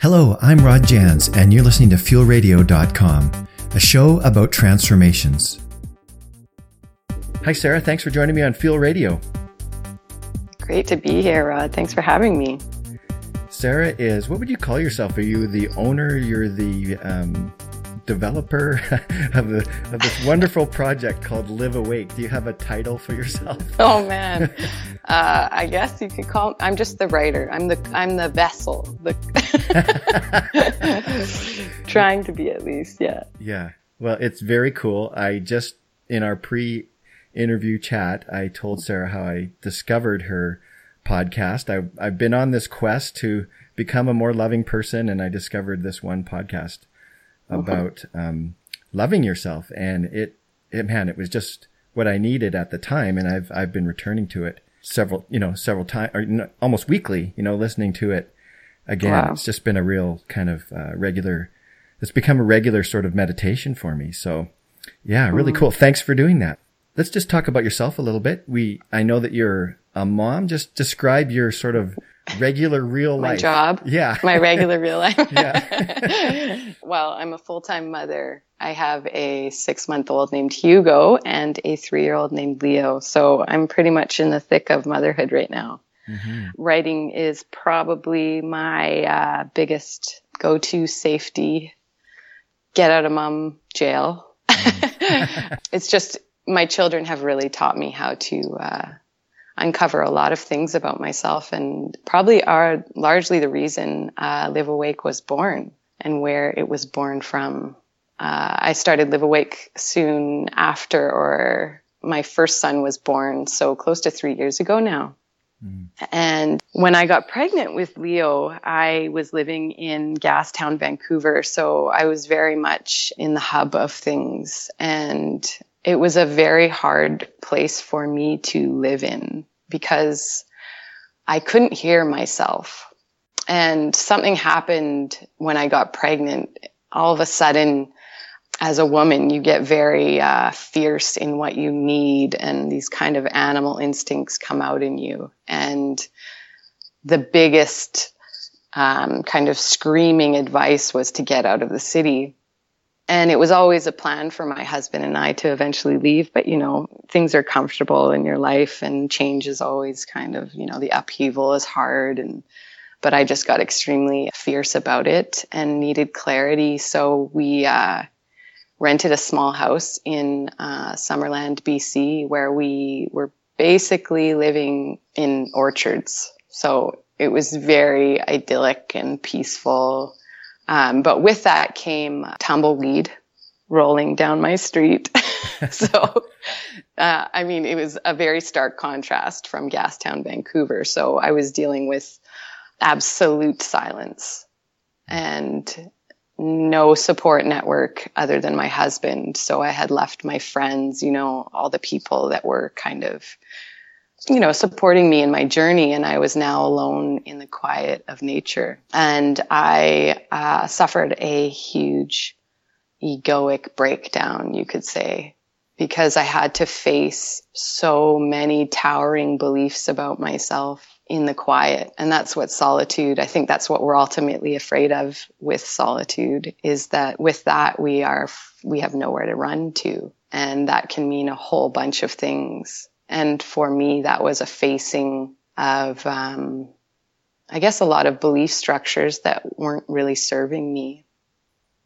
Hello, I'm Rod Jans, and you're listening to FuelRadio.com, a show about transformations. Hi, Sarah. Thanks for joining me on Fuel Radio. Great to be here, Rod. Thanks for having me. Sarah is, what would you call yourself? Are you the owner? You're the um, developer of, the, of this wonderful project called Live Awake. Do you have a title for yourself? Oh man, uh, I guess you could call. I'm just the writer. I'm the I'm the vessel. The trying to be at least. Yeah. Yeah. Well, it's very cool. I just in our pre-interview chat, I told Sarah how I discovered her podcast. I, I've been on this quest to become a more loving person, and I discovered this one podcast about um, loving yourself, and it, it man, it was just what I needed at the time, and I've I've been returning to it several you know several times or almost weekly, you know, listening to it again. Wow. It's just been a real kind of uh, regular. It's become a regular sort of meditation for me. So, yeah, really mm. cool. Thanks for doing that. Let's just talk about yourself a little bit. We I know that you're a mom. Just describe your sort of regular real my life. job. Yeah. My regular real life. yeah. well, I'm a full-time mother. I have a six month old named Hugo and a three year old named Leo. So I'm pretty much in the thick of motherhood right now. Mm-hmm. Writing is probably my uh, biggest go to safety get out of mom jail. Mm. it's just my children have really taught me how to uh, uncover a lot of things about myself and probably are largely the reason uh, Live Awake was born and where it was born from. Uh, I started Live Awake soon after, or my first son was born, so close to three years ago now. Mm. And when I got pregnant with Leo, I was living in Gastown, Vancouver. So I was very much in the hub of things. And it was a very hard place for me to live in because I couldn't hear myself. And something happened when I got pregnant. All of a sudden, as a woman, you get very uh, fierce in what you need, and these kind of animal instincts come out in you. And the biggest um, kind of screaming advice was to get out of the city and it was always a plan for my husband and I to eventually leave. But, you know, things are comfortable in your life and change is always kind of, you know, the upheaval is hard. And, but I just got extremely fierce about it and needed clarity. So we, uh, rented a small house in, uh, Summerland, BC, where we were basically living in orchards. So it was very idyllic and peaceful um, but with that came tumbleweed rolling down my street. so, uh, I mean, it was a very stark contrast from Gastown, Vancouver. So I was dealing with absolute silence and no support network other than my husband. So I had left my friends, you know, all the people that were kind of you know, supporting me in my journey. And I was now alone in the quiet of nature. And I uh, suffered a huge egoic breakdown, you could say, because I had to face so many towering beliefs about myself in the quiet. And that's what solitude, I think that's what we're ultimately afraid of with solitude is that with that we are, we have nowhere to run to. And that can mean a whole bunch of things and for me, that was a facing of, um, I guess, a lot of belief structures that weren't really serving me.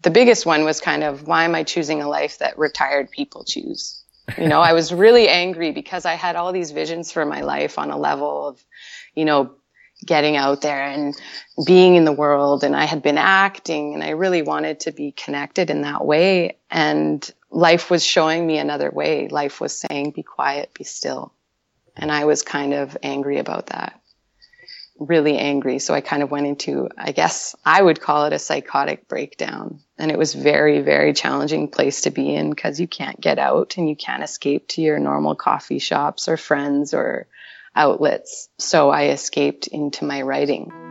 The biggest one was kind of, why am I choosing a life that retired people choose? You know, I was really angry because I had all these visions for my life on a level of, you know, getting out there and being in the world. And I had been acting and I really wanted to be connected in that way. And life was showing me another way. Life was saying, be quiet, be still. And I was kind of angry about that. Really angry. So I kind of went into, I guess I would call it a psychotic breakdown. And it was very, very challenging place to be in because you can't get out and you can't escape to your normal coffee shops or friends or outlets. So I escaped into my writing.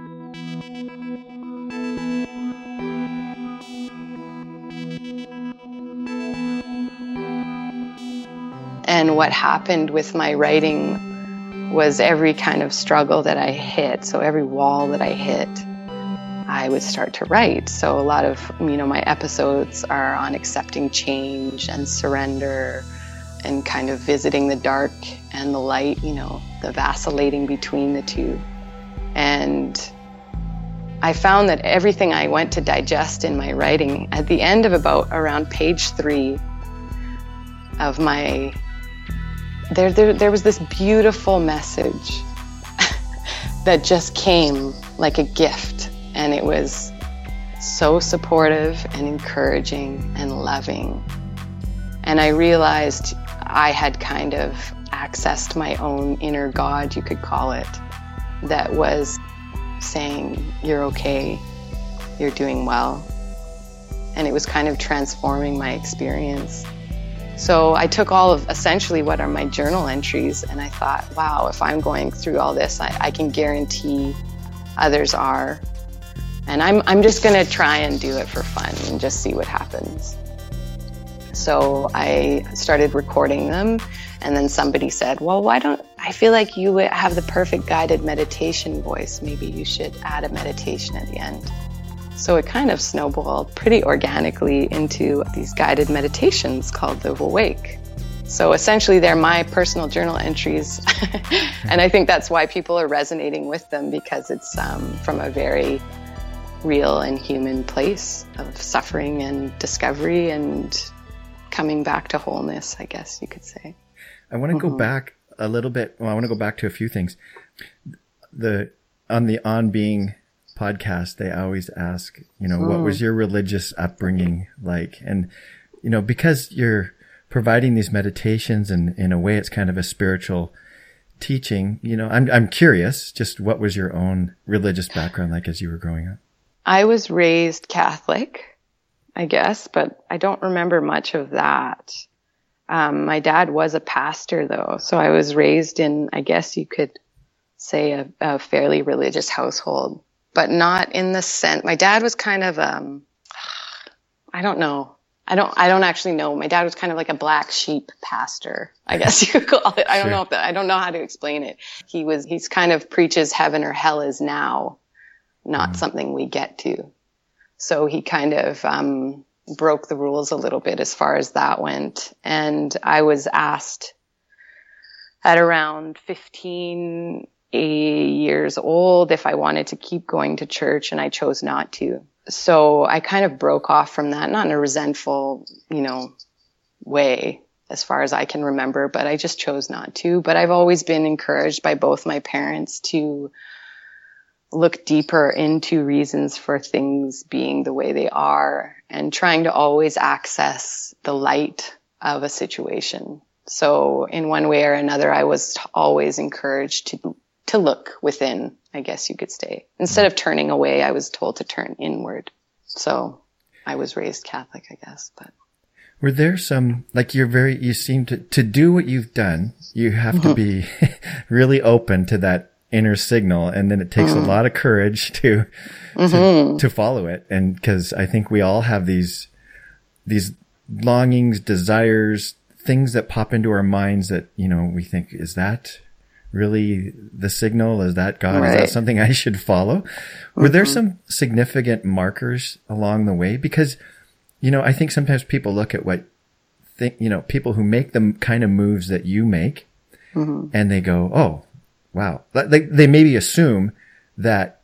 What happened with my writing was every kind of struggle that I hit, so every wall that I hit, I would start to write. So a lot of, you know, my episodes are on accepting change and surrender and kind of visiting the dark and the light, you know, the vacillating between the two. And I found that everything I went to digest in my writing, at the end of about around page three of my, there, there, there was this beautiful message that just came like a gift. And it was so supportive and encouraging and loving. And I realized I had kind of accessed my own inner God, you could call it, that was saying, You're okay, you're doing well. And it was kind of transforming my experience. So I took all of essentially what are my journal entries and I thought, wow, if I'm going through all this, I, I can guarantee others are. And I'm, I'm just going to try and do it for fun and just see what happens. So I started recording them and then somebody said, Well, why don't I feel like you have the perfect guided meditation voice? Maybe you should add a meditation at the end. So it kind of snowballed pretty organically into these guided meditations called the Awake. So essentially, they're my personal journal entries. and I think that's why people are resonating with them because it's um, from a very real and human place of suffering and discovery and coming back to wholeness, I guess you could say. I want to go mm-hmm. back a little bit. Well, I want to go back to a few things. The on the on being podcast, they always ask, you know, mm. what was mm. your religious upbringing like? And you know, because you're providing these meditations and in a way it's kind of a spiritual teaching, you know, I'm I'm curious, just what was your own religious background like as you were growing up? I was raised Catholic, I guess, but I don't remember much of that. Um, my dad was a pastor though, so I was raised in, I guess you could say, a, a fairly religious household, but not in the sense. My dad was kind of, um, I don't know. I don't. I don't actually know. My dad was kind of like a black sheep pastor, I guess you could call it. I don't sure. know if that. I don't know how to explain it. He was. He's kind of preaches heaven or hell is now, not mm. something we get to. So he kind of um, broke the rules a little bit as far as that went. And I was asked at around 15 years old if I wanted to keep going to church, and I chose not to. So I kind of broke off from that, not in a resentful, you know, way as far as I can remember, but I just chose not to. But I've always been encouraged by both my parents to look deeper into reasons for things being the way they are and trying to always access the light of a situation. So in one way or another, I was always encouraged to, to look within, I guess you could say. Instead of turning away, I was told to turn inward. So I was raised Catholic, I guess, but. Were there some, like you're very, you seem to, to do what you've done, you have to be really open to that inner signal. And then it takes mm. a lot of courage to, mm-hmm. to, to follow it. And cause I think we all have these, these longings, desires, things that pop into our minds that, you know, we think, is that really the signal? Is that God? Right. Is that something I should follow? Mm-hmm. Were there mm-hmm. some significant markers along the way? Because, you know, I think sometimes people look at what think, you know, people who make the kind of moves that you make mm-hmm. and they go, Oh, Wow. They, they maybe assume that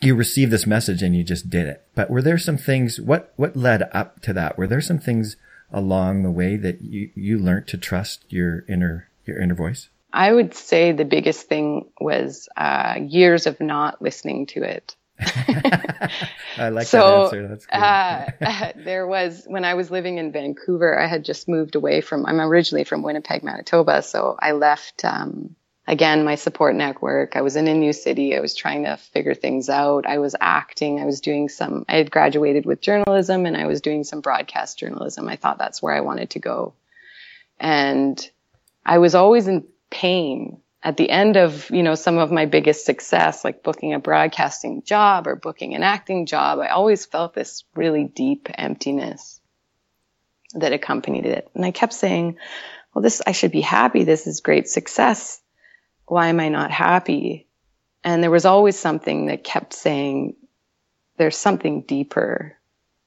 you received this message and you just did it. But were there some things, what, what led up to that? Were there some things along the way that you, you learned to trust your inner, your inner voice? I would say the biggest thing was, uh, years of not listening to it. I like so, that answer. That's cool. uh, there was when I was living in Vancouver. I had just moved away from. I'm originally from Winnipeg, Manitoba, so I left um, again, my support network. I was in a new city. I was trying to figure things out. I was acting. I was doing some, I had graduated with journalism and I was doing some broadcast journalism. I thought that's where I wanted to go. And I was always in pain at the end of, you know, some of my biggest success, like booking a broadcasting job or booking an acting job. I always felt this really deep emptiness that accompanied it. And I kept saying, well, this, I should be happy. This is great success. Why am I not happy? And there was always something that kept saying, there's something deeper.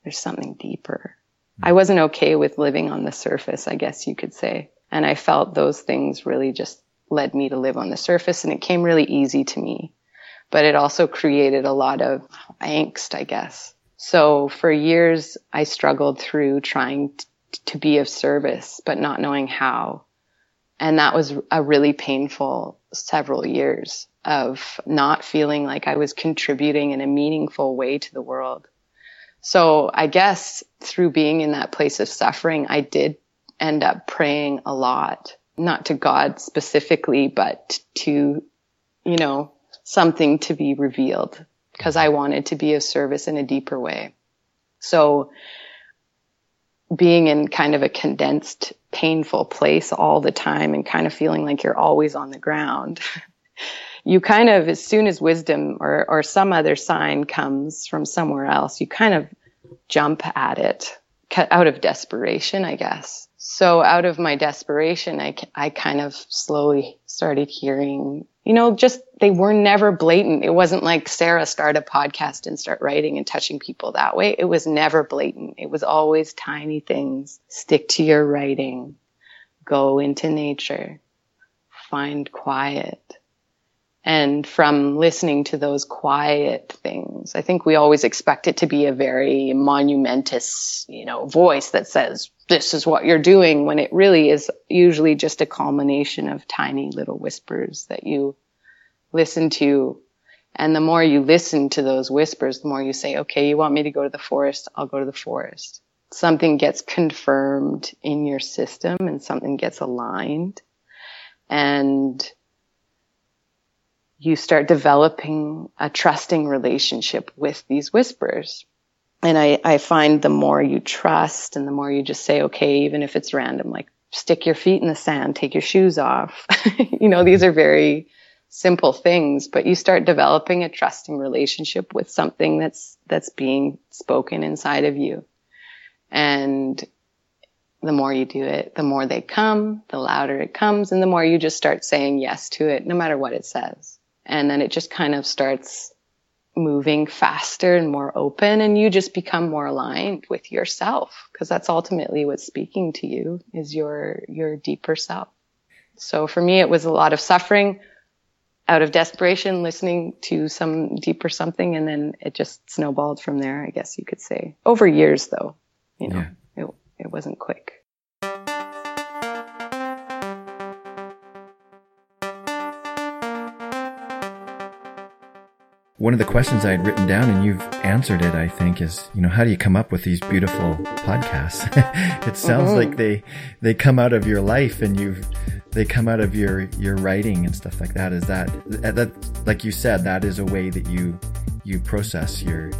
There's something deeper. I wasn't okay with living on the surface, I guess you could say. And I felt those things really just led me to live on the surface and it came really easy to me. But it also created a lot of angst, I guess. So for years, I struggled through trying t- to be of service, but not knowing how. And that was a really painful several years of not feeling like I was contributing in a meaningful way to the world. So I guess through being in that place of suffering, I did end up praying a lot, not to God specifically, but to, you know, something to be revealed because I wanted to be of service in a deeper way. So being in kind of a condensed, painful place all the time and kind of feeling like you're always on the ground. you kind of, as soon as wisdom or, or some other sign comes from somewhere else, you kind of jump at it out of desperation, I guess. So out of my desperation, I, I kind of slowly started hearing, you know, just they were never blatant. It wasn't like Sarah start a podcast and start writing and touching people that way. It was never blatant. It was always tiny things. Stick to your writing. Go into nature. Find quiet and from listening to those quiet things, I think we always expect it to be a very monumentous, you know, voice that says, this is what you're doing when it really is usually just a culmination of tiny little whispers that you listen to. And the more you listen to those whispers, the more you say, okay, you want me to go to the forest? I'll go to the forest. Something gets confirmed in your system and something gets aligned. And you start developing a trusting relationship with these whispers. And I, I find the more you trust and the more you just say, okay, even if it's random, like stick your feet in the sand, take your shoes off. you know, these are very simple things, but you start developing a trusting relationship with something that's, that's being spoken inside of you. And the more you do it, the more they come, the louder it comes, and the more you just start saying yes to it, no matter what it says and then it just kind of starts moving faster and more open and you just become more aligned with yourself because that's ultimately what's speaking to you is your your deeper self. So for me it was a lot of suffering out of desperation listening to some deeper something and then it just snowballed from there i guess you could say. Over years though you know yeah. it, it wasn't quick one of the questions I had written down and you've answered it, I think, is, you know, how do you come up with these beautiful podcasts? it sounds mm-hmm. like they, they come out of your life and you've, they come out of your, your writing and stuff like that. Is that, that, like you said, that is a way that you, you process your,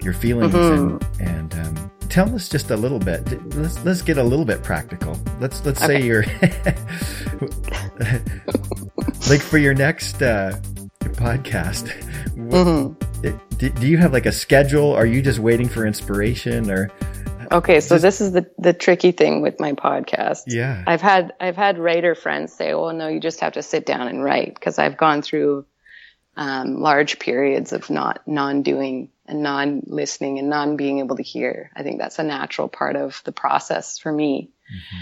your feelings mm-hmm. and, and, um, tell us just a little bit. Let's, let's get a little bit practical. Let's, let's okay. say you're, like for your next, uh, podcast. Mm-hmm. Do, do you have like a schedule? Are you just waiting for inspiration or? Okay, so just, this is the the tricky thing with my podcast. Yeah, I've had I've had writer friends say, "Well, no, you just have to sit down and write," because I've gone through um, large periods of not non-doing and non-listening and non-being able to hear. I think that's a natural part of the process for me. Mm-hmm.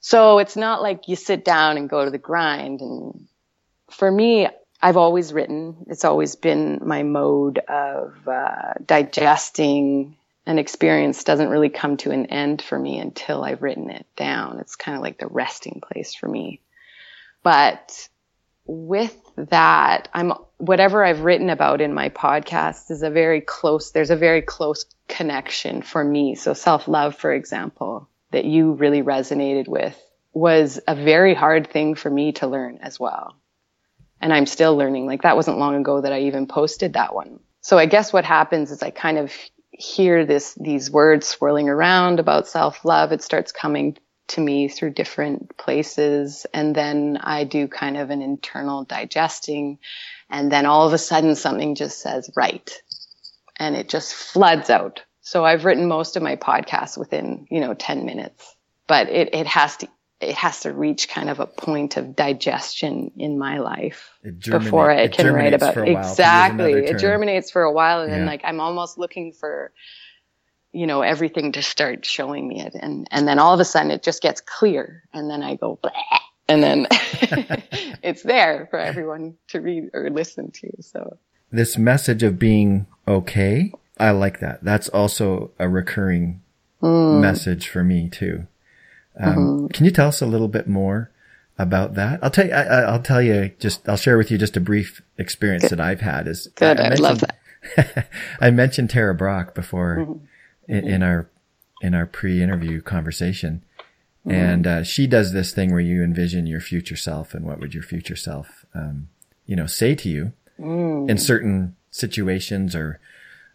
So it's not like you sit down and go to the grind. And for me, I've always written. It's always been my mode of uh, digesting an experience doesn't really come to an end for me until I've written it down. It's kind of like the resting place for me. But with that, I'm whatever I've written about in my podcast is a very close, there's a very close connection for me. So self-love, for example, that you really resonated with was a very hard thing for me to learn as well and I'm still learning. Like that wasn't long ago that I even posted that one. So I guess what happens is I kind of hear this, these words swirling around about self love. It starts coming to me through different places. And then I do kind of an internal digesting. And then all of a sudden something just says, right. And it just floods out. So I've written most of my podcasts within, you know, 10 minutes, but it, it has to, it has to reach kind of a point of digestion in my life before I can write about it. Exactly. It germinates for a while and yeah. then like I'm almost looking for you know everything to start showing me it and and then all of a sudden it just gets clear and then I go and then it's there for everyone to read or listen to. So this message of being okay, I like that. That's also a recurring mm. message for me too. Um, mm-hmm. Can you tell us a little bit more about that? I'll tell you. I, will tell you. Just I'll share with you just a brief experience Good. that I've had. Is Good. I, I love that. I mentioned Tara Brach before mm-hmm. in, in, our in our pre-interview conversation, mm-hmm. and uh, she does this thing where you envision your future self and what would your future self, um, you know, say to you mm. in certain situations or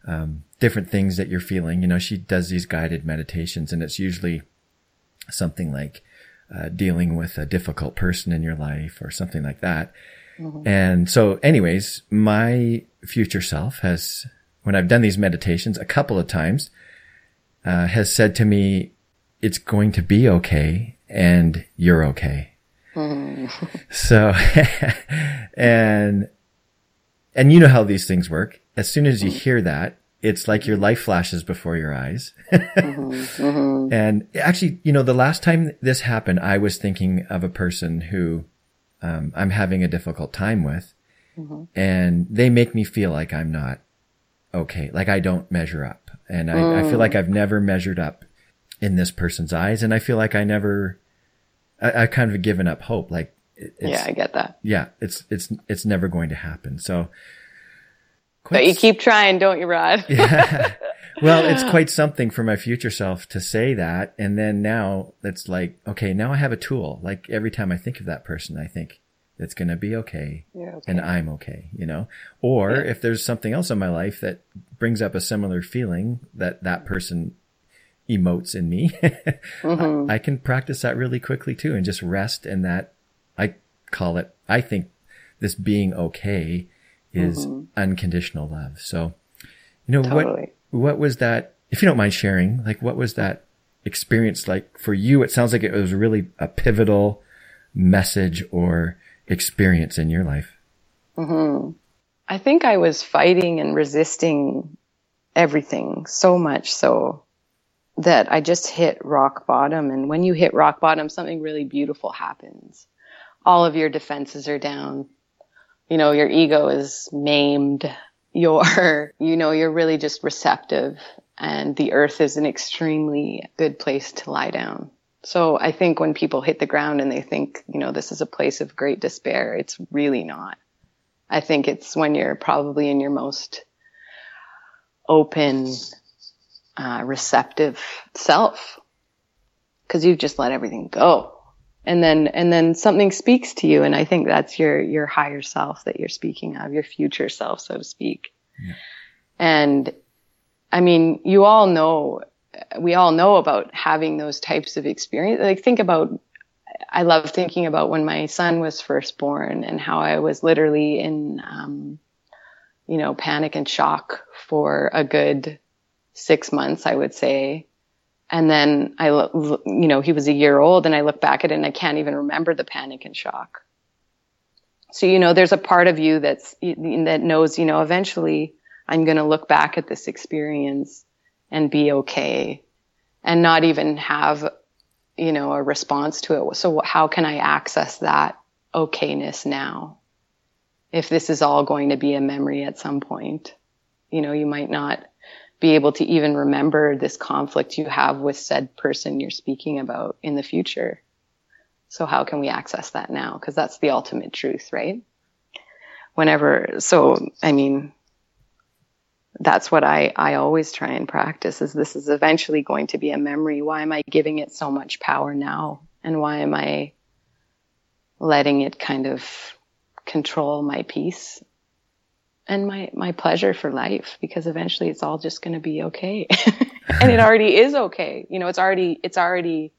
um, different things that you're feeling. You know, she does these guided meditations, and it's usually something like uh, dealing with a difficult person in your life or something like that. Mm-hmm. And so anyways, my future self has, when I've done these meditations a couple of times, uh, has said to me, it's going to be okay and you're okay. Mm-hmm. So, and, and you know how these things work. As soon as you mm-hmm. hear that, it's like your life flashes before your eyes. mm-hmm, mm-hmm. And actually, you know, the last time this happened, I was thinking of a person who um, I'm having a difficult time with, mm-hmm. and they make me feel like I'm not okay, like I don't measure up, and I, mm. I, feel like I've never measured up in this person's eyes, and I feel like I never, I, I kind of given up hope. Like, yeah, I get that. Yeah, it's it's it's never going to happen. So but you keep trying, don't you, Rod? yeah. Well, it's quite something for my future self to say that. And then now it's like, okay, now I have a tool. Like every time I think of that person, I think it's going to be okay, okay, and I'm okay, you know? Or yeah. if there's something else in my life that brings up a similar feeling that that person emotes in me, mm-hmm. I, I can practice that really quickly too and just rest in that. I call it, I think this being okay is mm-hmm. unconditional love. So, you know, totally. what, what was that, if you don't mind sharing, like what was that experience like for you? It sounds like it was really a pivotal message or experience in your life. Mm-hmm. I think I was fighting and resisting everything so much so that I just hit rock bottom. And when you hit rock bottom, something really beautiful happens. All of your defenses are down you know, your ego is maimed. You're, you know, you're really just receptive and the earth is an extremely good place to lie down. So I think when people hit the ground and they think, you know, this is a place of great despair, it's really not. I think it's when you're probably in your most open, uh, receptive self because you've just let everything go and then and then something speaks to you. And i think that's your your higher self that you're speaking of your future self so to speak. Yeah. and i mean you all know we all know about having those types of experience like think about i love thinking about when my son was first born and how i was literally in um, you know panic and shock for a good six months i would say and then I, you know, he was a year old and I look back at it and I can't even remember the panic and shock. So, you know, there's a part of you that's, that knows, you know, eventually I'm going to look back at this experience and be okay and not even have, you know, a response to it. So how can I access that okayness now? If this is all going to be a memory at some point, you know, you might not be able to even remember this conflict you have with said person you're speaking about in the future. So how can we access that now? Because that's the ultimate truth, right? Whenever, so, I mean, that's what I, I always try and practice is this is eventually going to be a memory. Why am I giving it so much power now? And why am I letting it kind of control my peace and my my pleasure for life because eventually it's all just going to be okay and it already is okay you know it's already it's already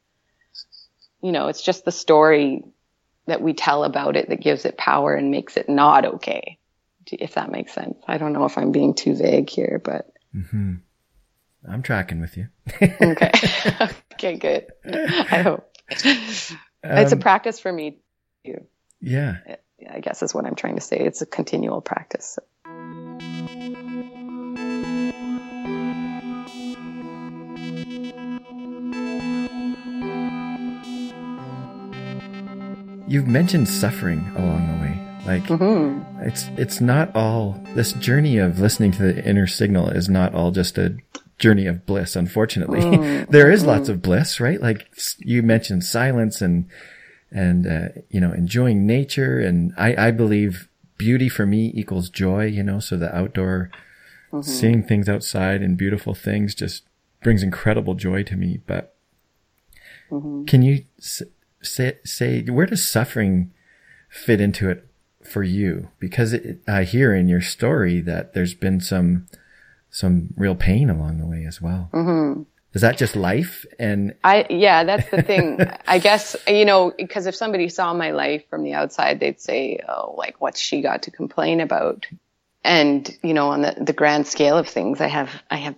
you know it's just the story that we tell about it that gives it power and makes it not okay if that makes sense i don't know if i'm being too vague here but mm-hmm. i'm tracking with you okay okay good i hope Um, it's a um, practice for me too. Yeah. I guess is what I'm trying to say. It's a continual practice. You've mentioned suffering along the way. Like mm-hmm. it's it's not all this journey of listening to the inner signal is not all just a journey of bliss. Unfortunately, mm. there is lots mm-hmm. of bliss, right? Like you mentioned silence and and uh, you know enjoying nature, and I I believe beauty for me equals joy. You know, so the outdoor, mm-hmm. seeing things outside and beautiful things just brings incredible joy to me. But mm-hmm. can you say say where does suffering fit into it for you? Because it, I hear in your story that there's been some some real pain along the way as well. Mm-hmm. Is that just life? And I, yeah, that's the thing. I guess, you know, because if somebody saw my life from the outside, they'd say, oh, like, what's she got to complain about? And, you know, on the, the grand scale of things, I have, I have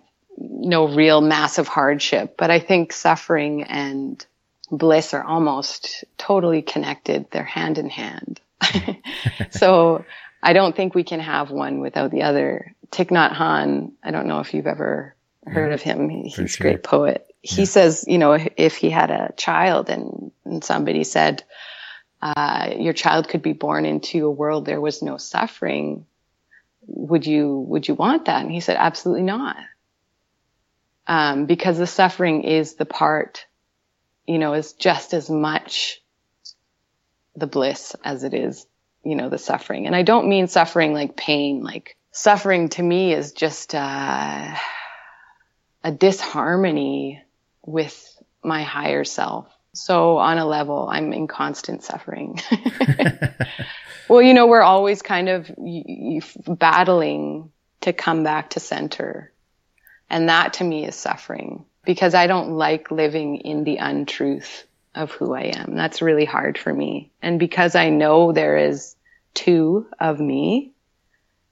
no real massive hardship, but I think suffering and bliss are almost totally connected. They're hand in hand. so I don't think we can have one without the other. Thich Nhat Hanh, I don't know if you've ever heard yeah, of him. He's a great poet. He yeah. says, you know, if he had a child and, and somebody said, uh, your child could be born into a world there was no suffering, would you, would you want that? And he said, absolutely not. Um, because the suffering is the part, you know, is just as much the bliss as it is, you know, the suffering. And I don't mean suffering like pain, like suffering to me is just, uh, a disharmony with my higher self. So on a level, I'm in constant suffering. well, you know, we're always kind of battling to come back to center. And that to me is suffering because I don't like living in the untruth of who I am. That's really hard for me. And because I know there is two of me,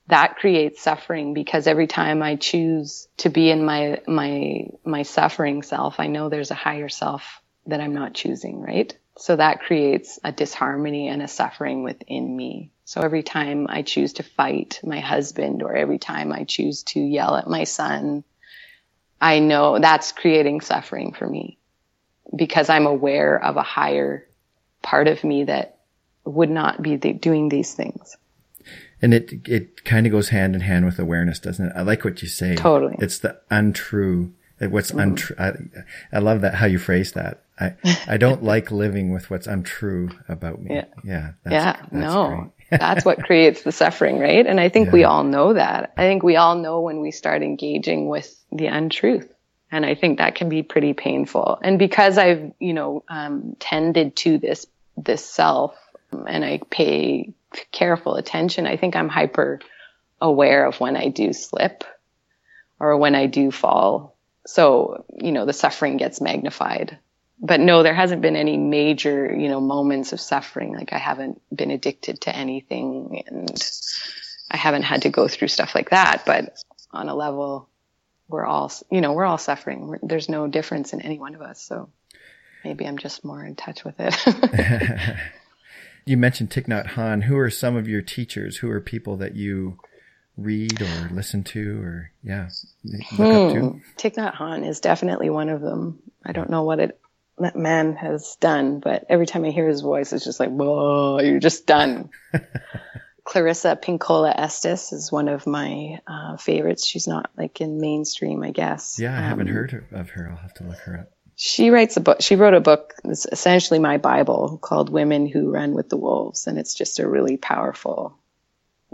that creates suffering because every time I choose to be in my, my, my suffering self, I know there's a higher self that I'm not choosing, right? So that creates a disharmony and a suffering within me. So every time I choose to fight my husband or every time I choose to yell at my son, I know that's creating suffering for me because I'm aware of a higher part of me that would not be doing these things and it it kind of goes hand in hand with awareness, doesn't it? I like what you say. Totally. It's the untrue. What's mm. untrue? I, I love that how you phrase that. I I don't like living with what's untrue about me. Yeah. Yeah. That's, yeah. That's no. That's what creates the suffering, right? And I think yeah. we all know that. I think we all know when we start engaging with the untruth. And I think that can be pretty painful. And because I've, you know, um, tended to this, this self and I pay careful attention, I think I'm hyper aware of when I do slip or when I do fall. So, you know, the suffering gets magnified. But no, there hasn't been any major, you know, moments of suffering. Like I haven't been addicted to anything and I haven't had to go through stuff like that. But on a level, we're all, you know, we're all suffering. We're, there's no difference in any one of us. So maybe I'm just more in touch with it. you mentioned Thich Nhat Hanh. Who are some of your teachers? Who are people that you read or listen to or yeah look hmm. up to? Hmm. Thich Nhat Hanh is definitely one of them. I don't know what it that man has done, but every time I hear his voice, it's just like, whoa, you're just done. Clarissa Pinkola Estes is one of my uh, favorites. She's not like in mainstream, I guess. Yeah, I um, haven't heard of her. I'll have to look her up she writes a book. She wrote a book. It's essentially my Bible called Women Who Run with the Wolves. And it's just a really powerful,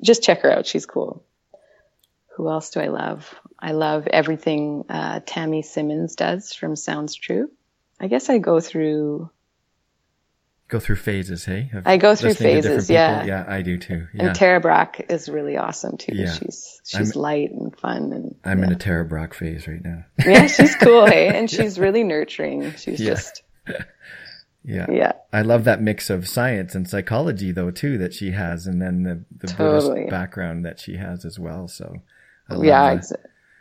just check her out. She's cool. Who else do I love? I love everything uh, Tami Simmons does from Sounds True. I guess I go through go through phases, hey? I go through phases, yeah. Yeah, I do too. Yeah. And Tara Brach is really awesome too. Yeah. She's she's I'm, light and fun and I'm yeah. in a Tara Brach phase right now. yeah, she's cool, hey? And she's really nurturing. She's yeah. just Yeah. Yeah. I love that mix of science and psychology though too that she has and then the, the totally. Buddhist background that she has as well. So yeah,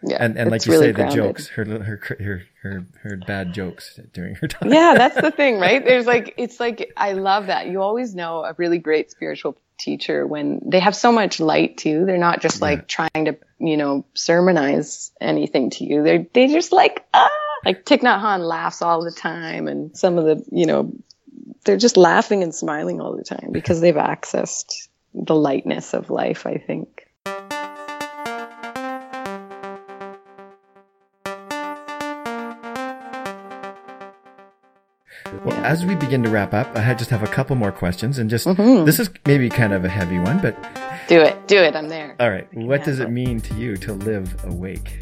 Yeah, and and like you really say, grounded. the jokes, her her her her her bad jokes during her time. Yeah, that's the thing, right? There's like it's like I love that. You always know a really great spiritual teacher when they have so much light too. They're not just like yeah. trying to you know sermonize anything to you. They they just like ah like Thich Nhat Hanh laughs all the time, and some of the you know they're just laughing and smiling all the time because they've accessed the lightness of life. I think. Well, yeah. as we begin to wrap up, I just have a couple more questions, and just mm-hmm. this is maybe kind of a heavy one, but do it, do it. I'm there. All right. What does it mean to you to live awake?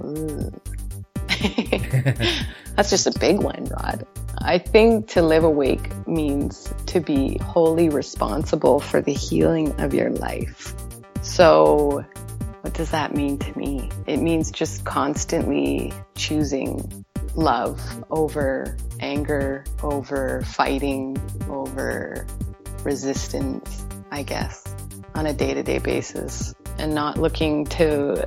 That's just a big one, Rod. I think to live awake means to be wholly responsible for the healing of your life. So, what does that mean to me? It means just constantly choosing love over anger, over fighting, over resistance, I guess, on a day to day basis, and not looking to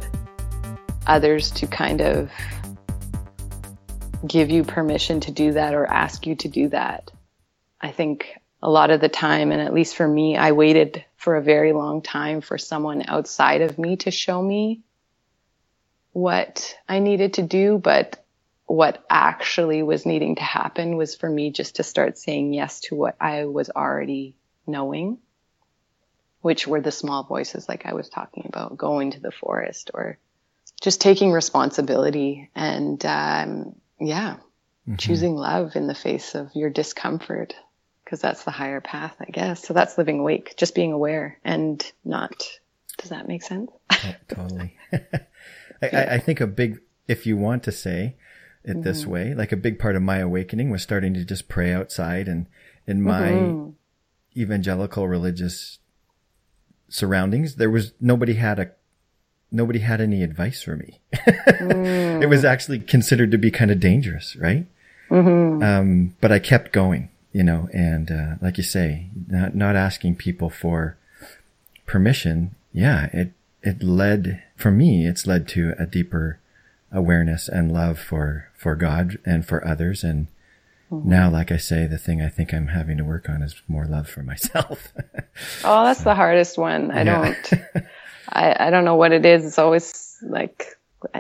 others to kind of give you permission to do that or ask you to do that. I think a lot of the time, and at least for me, I waited for a very long time for someone outside of me to show me what I needed to do, but what actually was needing to happen was for me just to start saying yes to what I was already knowing, which were the small voices like I was talking about, going to the forest or just taking responsibility and, um, yeah, mm-hmm. choosing love in the face of your discomfort because that's the higher path, I guess. So that's living awake, just being aware and not. Does that make sense? oh, totally. I, I, think a big, if you want to say, it mm-hmm. this way. Like a big part of my awakening was starting to just pray outside and in my mm-hmm. evangelical religious surroundings, there was nobody had a nobody had any advice for me. mm. It was actually considered to be kind of dangerous, right? Mm-hmm. Um, but I kept going, you know, and uh, like you say, not not asking people for permission. Yeah, it it led for me. It's led to a deeper awareness and love for, for God and for others. And mm-hmm. now, like I say, the thing I think I'm having to work on is more love for myself. oh, that's so, the hardest one. I yeah. don't, I, I don't know what it is. It's always like,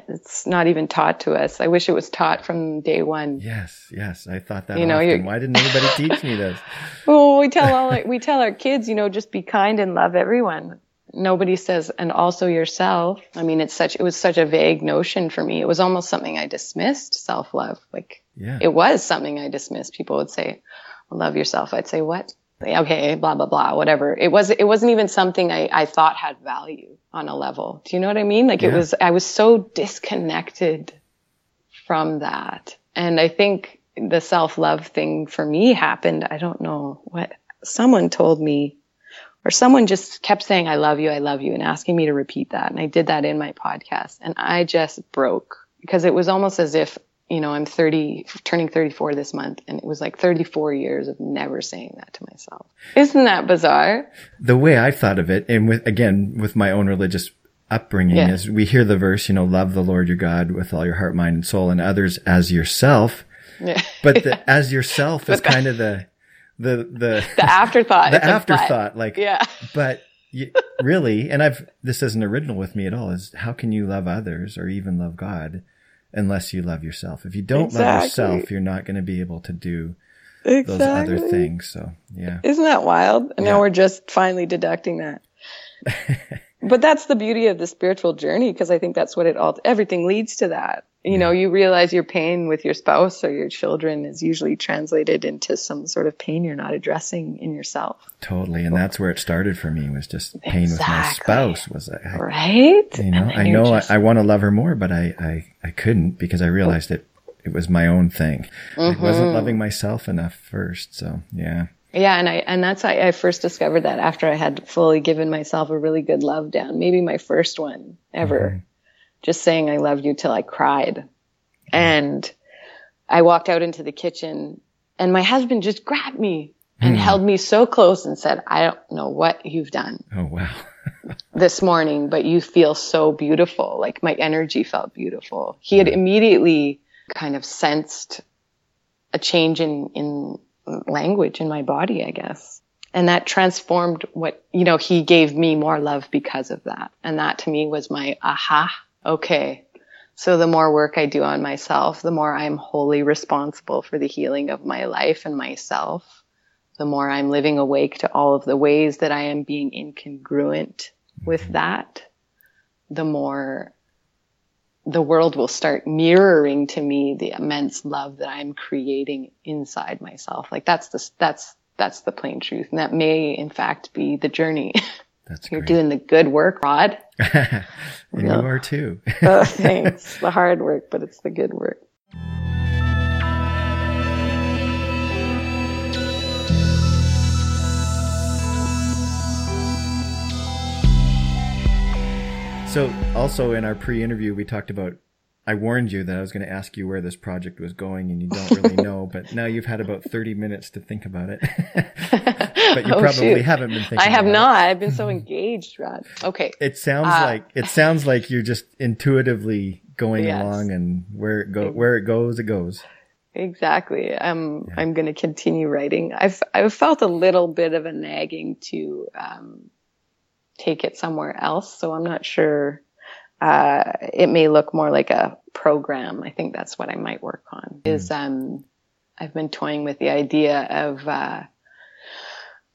it's not even taught to us. I wish it was taught from day one. Yes, yes. I thought that. You know, why didn't anybody teach me this? well, we tell all we tell our kids, you know, just be kind and love everyone nobody says and also yourself. I mean it's such it was such a vague notion for me. It was almost something i dismissed self-love. Like yeah. it was something i dismissed. People would say love yourself. I'd say what? Okay blah blah blah whatever. It was it wasn't even something i, I thought had value on a level. Do you know what i mean? Like yeah. it was i was so disconnected from that. And i think the self-love thing for me happened. I don't know what someone told me or someone just kept saying, I love you, I love you, and asking me to repeat that. And I did that in my podcast. And I just broke because it was almost as if, you know, I'm 30, turning 34 this month. And it was like 34 years of never saying that to myself. Isn't that bizarre? The way I thought of it, and with, again, with my own religious upbringing yeah. is we hear the verse, you know, love the Lord your God with all your heart, mind, and soul, and others as yourself. Yeah. But the, as yourself is kind of the, the the the afterthought. the afterthought, like yeah. But you, really, and I've this isn't original with me at all. Is how can you love others or even love God unless you love yourself? If you don't exactly. love yourself, you're not going to be able to do exactly. those other things. So yeah, isn't that wild? And yeah. now we're just finally deducting that. but that's the beauty of the spiritual journey because I think that's what it all everything leads to that you know, you realize your pain with your spouse or your children is usually translated into some sort of pain you're not addressing in yourself. Totally. And that's where it started for me was just pain exactly. with my spouse was I, right. You know, I know just... I, I want to love her more, but I, I, I couldn't because I realized that it was my own thing. Mm-hmm. I wasn't loving myself enough first. So yeah. Yeah, and I and that's how I first discovered that after I had fully given myself a really good love down, maybe my first one ever. Mm-hmm just saying I love you till I cried. And I walked out into the kitchen and my husband just grabbed me and mm. held me so close and said, I don't know what you've done. Oh, wow. this morning, but you feel so beautiful. Like my energy felt beautiful. He had immediately kind of sensed a change in, in language in my body, I guess. And that transformed what, you know, he gave me more love because of that. And that to me was my aha. Okay. So the more work I do on myself, the more I'm wholly responsible for the healing of my life and myself. The more I'm living awake to all of the ways that I am being incongruent with mm-hmm. that, the more the world will start mirroring to me the immense love that I'm creating inside myself. Like that's the, that's, that's the plain truth. And that may in fact be the journey. That's You're great. doing the good work, Rod. and you are too. oh, thanks. The hard work, but it's the good work. So, also in our pre-interview, we talked about. I warned you that I was going to ask you where this project was going, and you don't really know. But now you've had about thirty minutes to think about it. but you oh, probably shoot. haven't been thinking. I have not. It. I've been so engaged, Rod. Okay. It sounds uh, like it sounds like you're just intuitively going yes. along, and where it go where it goes, it goes. Exactly. I'm yeah. I'm going to continue writing. I've I've felt a little bit of a nagging to um, take it somewhere else. So I'm not sure. Uh, it may look more like a program. I think that's what I might work on. Mm. Is um, I've been toying with the idea of uh,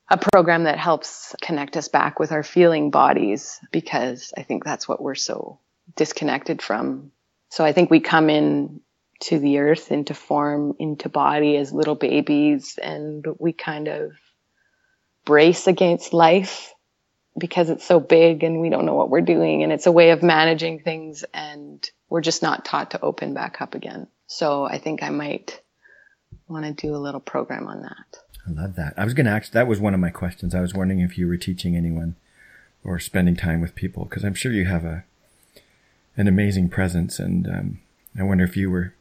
a program that helps connect us back with our feeling bodies because I think that's what we're so disconnected from. So I think we come in to the earth into form, into body as little babies, and we kind of brace against life because it's so big and we don't know what we're doing and it's a way of managing things and we're just not taught to open back up again. So I think I might want to do a little program on that. I love that. I was going to ask, that was one of my questions. I was wondering if you were teaching anyone or spending time with people because I'm sure you have a, an amazing presence and, um, I wonder if you were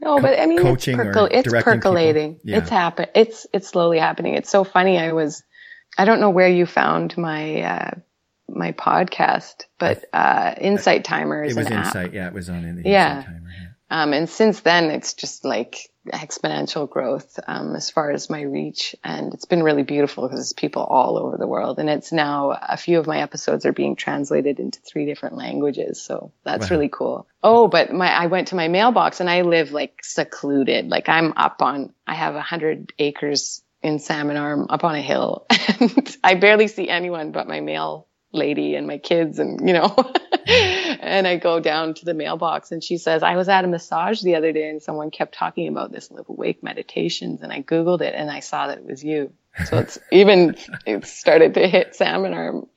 no, but I mean, it's, percol- it's percolating. Yeah. It's happen. It's it's slowly happening. It's so funny. I was I don't know where you found my uh, my podcast, but uh, Insight Timer is it was an Insight, app. yeah, it was on in the yeah. Insight Timer. Yeah. Um, and since then, it's just like exponential growth um, as far as my reach, and it's been really beautiful because it's people all over the world, and it's now a few of my episodes are being translated into three different languages, so that's wow. really cool. Oh, but my I went to my mailbox, and I live like secluded, like I'm up on I have a hundred acres in Salmon Arm up on a hill. And I barely see anyone but my mail lady and my kids and, you know, and I go down to the mailbox and she says, I was at a massage the other day and someone kept talking about this live awake meditations and I Googled it and I saw that it was you. So it's even, it started to hit Salmon Arm.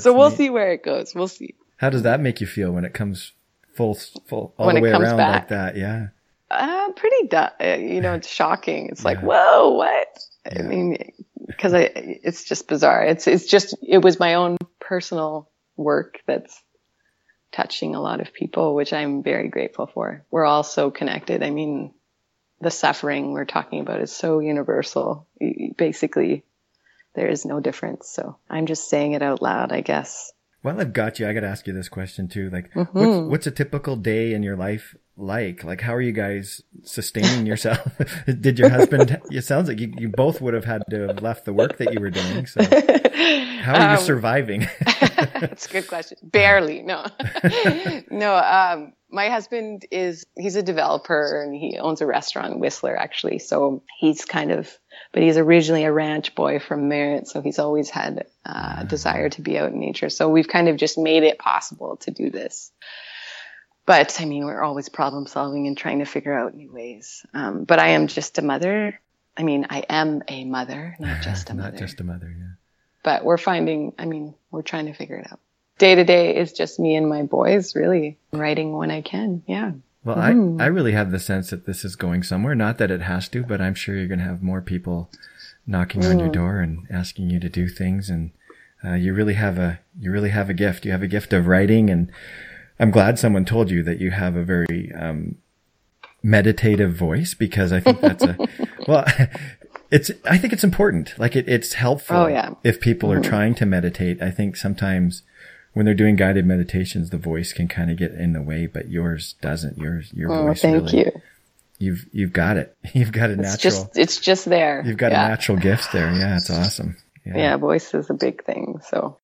so we'll neat. see where it goes. We'll see. How does that make you feel when it comes full, full, all when the way around back. like that? Yeah uh, pretty, du- uh, you know, it's shocking. It's yeah. like, whoa, what? Yeah. I mean, because I, it's just bizarre. It's, it's just, it was my own personal work that's touching a lot of people, which I'm very grateful for. We're all so connected. I mean, the suffering we're talking about is so universal. Basically, there is no difference. So I'm just saying it out loud, I guess. Well, I've got you. I got to ask you this question too. Like, mm-hmm. what's, what's a typical day in your life like? Like, how are you guys sustaining yourself? Did your husband, it sounds like you, you both would have had to have left the work that you were doing. So how are you um, surviving? that's a good question. Barely. No, no. Um, my husband is, he's a developer and he owns a restaurant, in Whistler actually. So he's kind of, but he's originally a ranch boy from Merritt. So he's always had uh, a desire to be out in nature. So we've kind of just made it possible to do this but I mean, we're always problem solving and trying to figure out new ways. Um, but I am just a mother. I mean, I am a mother, not just a mother. not just a mother, yeah. But we're finding, I mean, we're trying to figure it out. Day to day is just me and my boys really writing when I can. Yeah. Well, mm-hmm. I, I really have the sense that this is going somewhere. Not that it has to, but I'm sure you're going to have more people knocking mm. on your mm. door and asking you to do things. And, uh, you really have a, you really have a gift. You have a gift of writing and, I'm glad someone told you that you have a very um, meditative voice because I think that's a well. it's I think it's important. Like it, it's helpful. Oh, yeah. If people are trying to meditate, I think sometimes when they're doing guided meditations, the voice can kind of get in the way, but yours doesn't. Yours, your voice. Oh, voice. thank really, you. You've you've got it. You've got a natural. It's natural. just it's just there. you've got yeah. a natural gift there. Yeah, it's awesome. Yeah. Yeah, voice is a big thing. So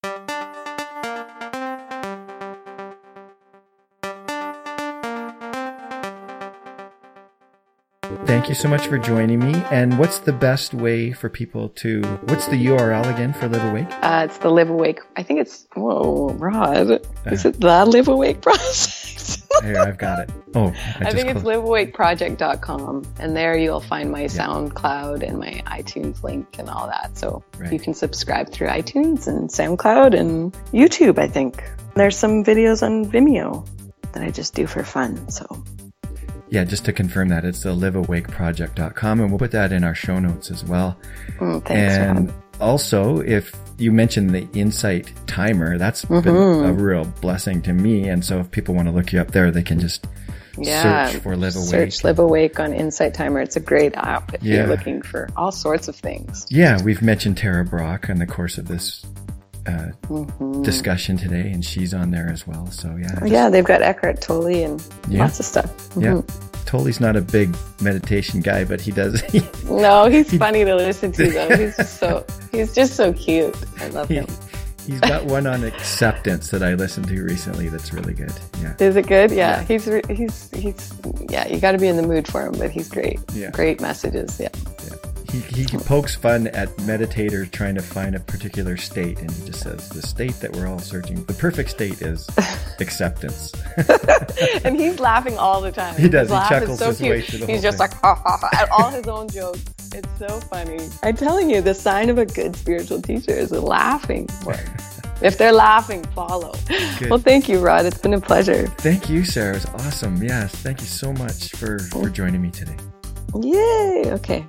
Thank you so much for joining me. And what's the best way for people to? What's the URL again for Live Awake? uh, it's the Live Awake. I think it's whoa, Rod. Is it the Live Awake project? Here, I've got it. Oh, I, I think it's closed- liveawakeproject.com, and there you'll find my SoundCloud and my iTunes link and all that. So Right. you can subscribe through iTunes and SoundCloud and YouTube. I think there's some videos on Vimeo that I just do for fun. So Yeah, just to confirm that, it's the liveawakeproject.com, and we'll put that in our show notes as well. mm, thanks, and also, if you mentioned the Insight timer, that's been Mm-hmm. a real blessing to me. And so, if people want to look you up there, they can just Yeah, search for Live Awake. Search Live Awake on Insight Timer. It's a great app if Yeah. you're looking for all sorts of things. Yeah, we've mentioned Tara Brach in the course of this uh, Mm-hmm. discussion today, and she's on there as well. So yeah, just- Yeah, they've got Eckhart Tolle and Yeah. lots of stuff. yeah. Mhm. Totally not a big meditation guy, but he does. He, No, he's funny to listen to though. He's just so he's just so cute. I love he, him. he's got one on acceptance that I listened to recently. That's really good. Yeah. Is it good? Yeah, Yeah. he's he's he's yeah. You got to be in the mood for him, but he's great. Yeah. Great messages. Yeah. Yeah. He, he pokes fun at meditators trying to find a particular state, and he just says the state that we're all searching. The perfect state is acceptance. and he's laughing all the time. He does. His He laugh chuckles is so his cute. way through the he's just thing. like ha ha ha at all his own jokes. It's so funny. I'm telling you, the sign of a good spiritual teacher is laughing. if they're laughing, follow. Good. Well, thank you, Rod. It's been a pleasure. Thank you, Sarah. It's awesome. Yes, thank you so much for for joining me today. Yay. Okay.